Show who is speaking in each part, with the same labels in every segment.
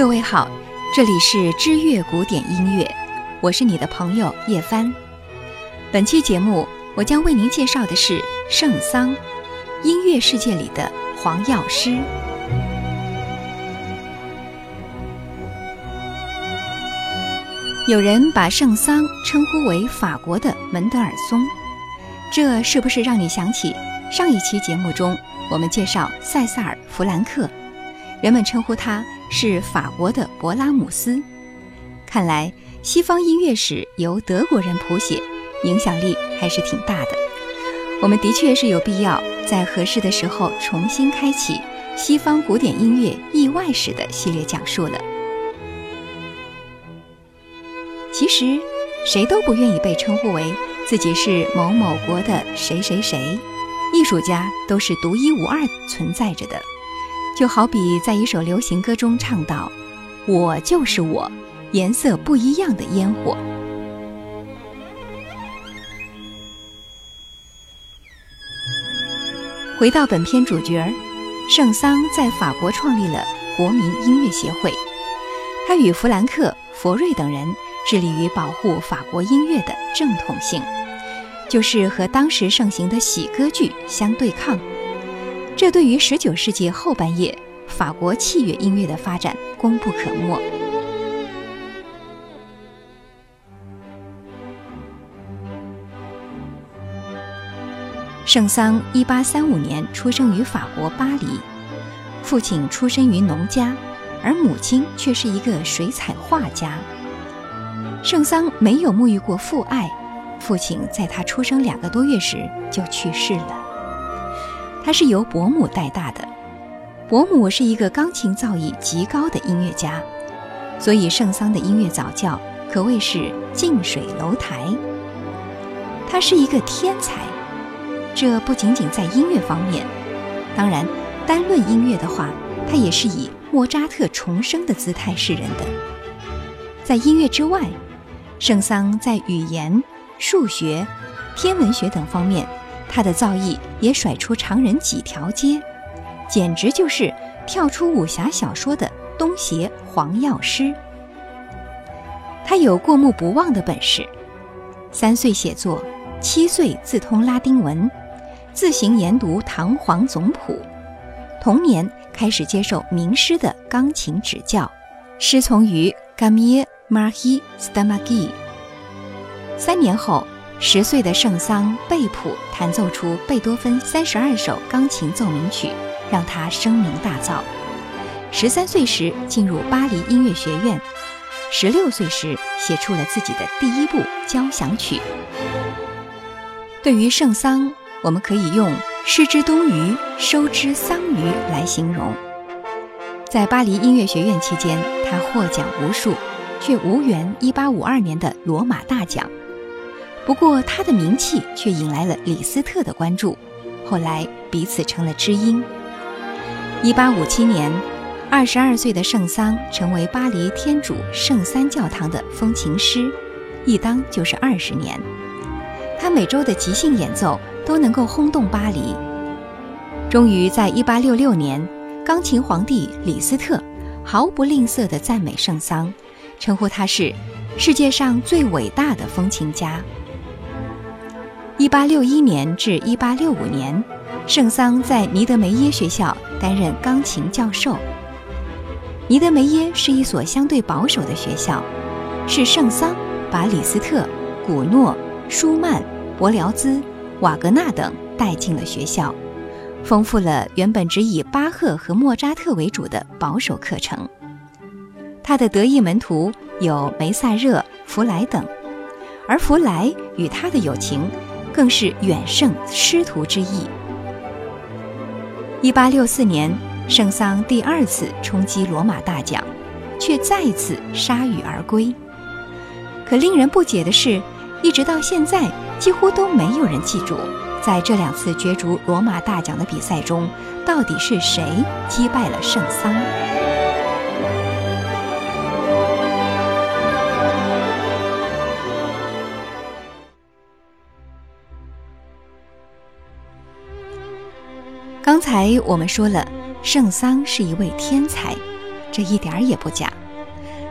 Speaker 1: 各位好，这里是知乐古典音乐，我是你的朋友叶帆。本期节目，我将为您介绍的是圣桑，音乐世界里的黄药师。有人把圣桑称呼为法国的门德尔松，这是不是让你想起上一期节目中我们介绍塞萨尔·弗兰克？人们称呼他是法国的勃拉姆斯。看来西方音乐史由德国人谱写，影响力还是挺大的。我们的确是有必要在合适的时候重新开启西方古典音乐意外史的系列讲述了。其实，谁都不愿意被称呼为自己是某某国的谁谁谁。艺术家都是独一无二存在着的，就好比在一首流行歌中唱到：“我就是我，颜色不一样的烟火。”回到本片主角，圣桑在法国创立了国民音乐协会，他与弗兰克、佛瑞等人。致力于保护法国音乐的正统性，就是和当时盛行的喜歌剧相对抗。这对于19世纪后半叶法国器乐音乐的发展功不可没。圣桑1835年出生于法国巴黎，父亲出身于农家，而母亲却是一个水彩画家。圣桑没有沐浴过父爱，父亲在他出生两个多月时就去世了。他是由伯母带大的，伯母是一个钢琴造诣极高的音乐家，所以圣桑的音乐早教可谓是近水楼台。他是一个天才，这不仅仅在音乐方面，当然单论音乐的话，他也是以莫扎特重生的姿态示人的。在音乐之外。圣桑在语言、数学、天文学等方面，他的造诣也甩出常人几条街，简直就是跳出武侠小说的东邪黄药师。他有过目不忘的本事，三岁写作，七岁自通拉丁文，自行研读唐皇总谱，童年开始接受名师的钢琴指教，师从于 Gamier。Marhi Stamagi。三年后，十岁的圣桑贝普弹奏出贝多芬三十二首钢琴奏鸣曲，让他声名大噪。十三岁时进入巴黎音乐学院，十六岁时写出了自己的第一部交响曲。对于圣桑，我们可以用“失之东隅，收之桑榆”来形容。在巴黎音乐学院期间，他获奖无数。却无缘1852年的罗马大奖，不过他的名气却引来了李斯特的关注，后来彼此成了知音。1857年，22岁的圣桑成为巴黎天主圣三教堂的风琴师，一当就是二十年。他每周的即兴演奏都能够轰动巴黎。终于在1866年，钢琴皇帝李斯特毫不吝啬地赞美圣桑。称呼他是世界上最伟大的风琴家。一八六一年至一八六五年，圣桑在尼德梅耶学校担任钢琴教授。尼德梅耶是一所相对保守的学校，是圣桑把李斯特、古诺、舒曼、伯辽兹、瓦格纳等带进了学校，丰富了原本只以巴赫和莫扎特为主的保守课程。他的得意门徒有梅萨热、弗莱等，而弗莱与他的友情更是远胜师徒之意。一八六四年，圣桑第二次冲击罗马大奖，却再次铩羽而归。可令人不解的是，一直到现在，几乎都没有人记住，在这两次角逐罗马大奖的比赛中，到底是谁击败了圣桑。才我们说了，圣桑是一位天才，这一点儿也不假。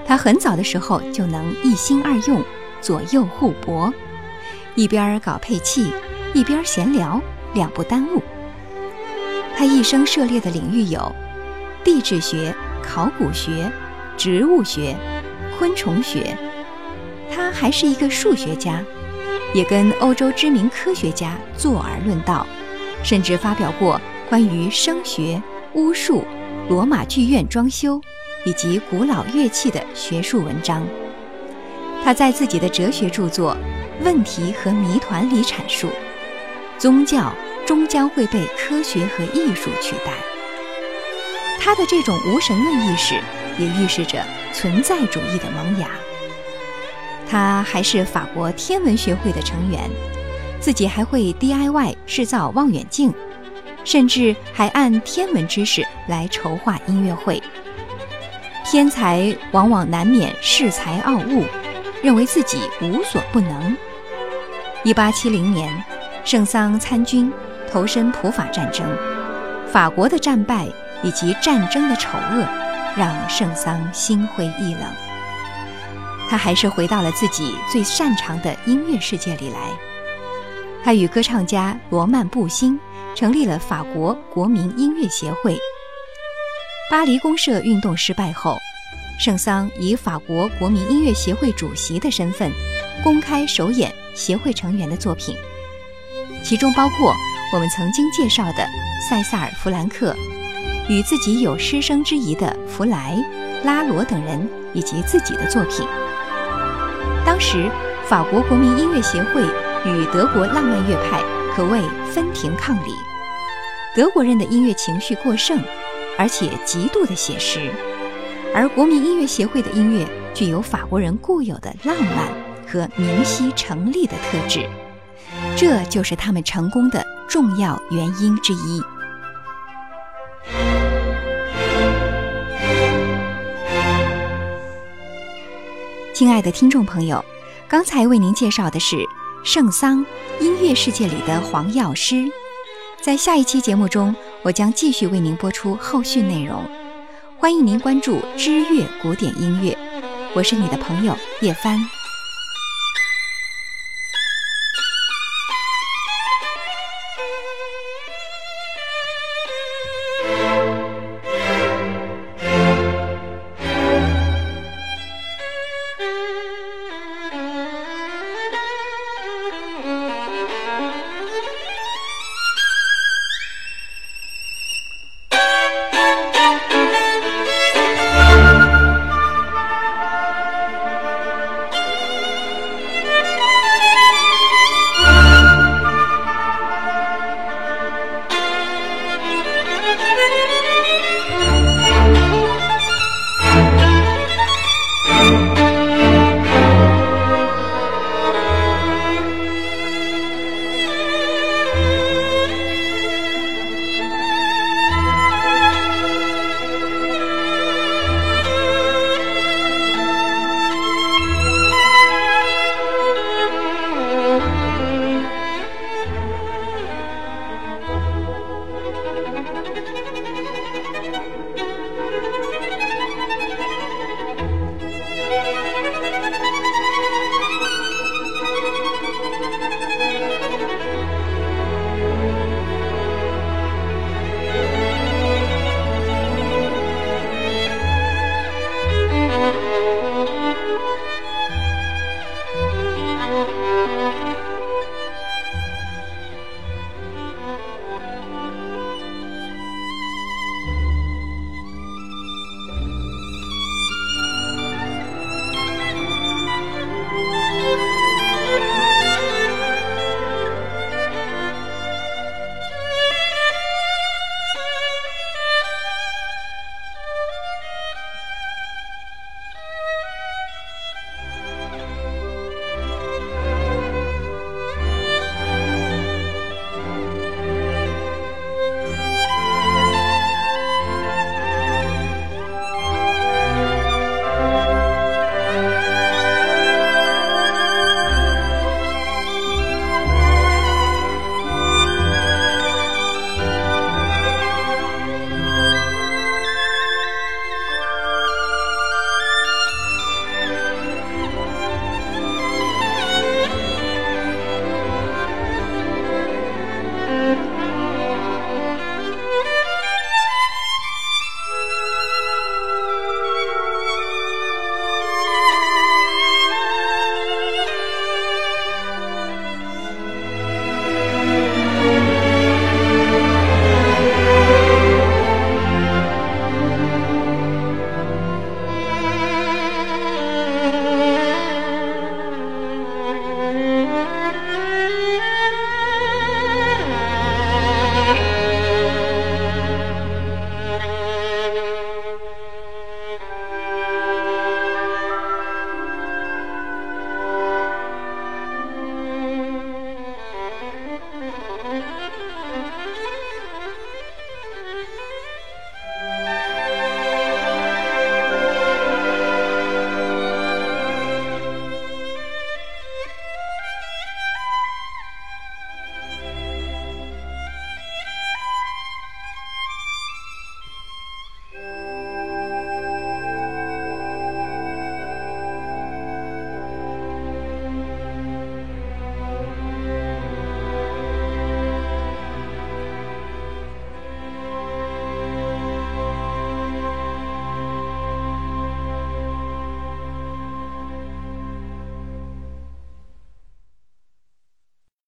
Speaker 1: 他很早的时候就能一心二用，左右互搏，一边搞配器，一边闲聊，两不耽误。他一生涉猎的领域有地质学、考古学、植物学、昆虫学。他还是一个数学家，也跟欧洲知名科学家坐而论道，甚至发表过关于声学、巫术、罗马剧院装修。以及古老乐器的学术文章，他在自己的哲学著作《问题和谜团》里阐述，宗教终将会被科学和艺术取代。他的这种无神论意识也预示着存在主义的萌芽。他还是法国天文学会的成员，自己还会 DIY 制造望远镜，甚至还按天文知识来筹划音乐会。天才往往难免恃才傲物，认为自己无所不能。一八七零年，圣桑参军，投身普法战争。法国的战败以及战争的丑恶，让圣桑心灰意冷。他还是回到了自己最擅长的音乐世界里来。他与歌唱家罗曼·布辛成立了法国国民音乐协会。巴黎公社运动失败后，圣桑以法国国民音乐协会主席的身份，公开首演协会成员的作品，其中包括我们曾经介绍的塞萨尔·弗兰克，与自己有师生之谊的弗莱、拉罗等人，以及自己的作品。当时，法国国民音乐协会与德国浪漫乐派可谓分庭抗礼，德国人的音乐情绪过剩。而且极度的写实，而国民音乐协会的音乐具有法国人固有的浪漫和明晰成立的特质，这就是他们成功的重要原因之一。亲爱的听众朋友，刚才为您介绍的是圣桑音乐世界里的黄药师。在下一期节目中，我将继续为您播出后续内容。欢迎您关注知乐古典音乐，我是你的朋友叶帆。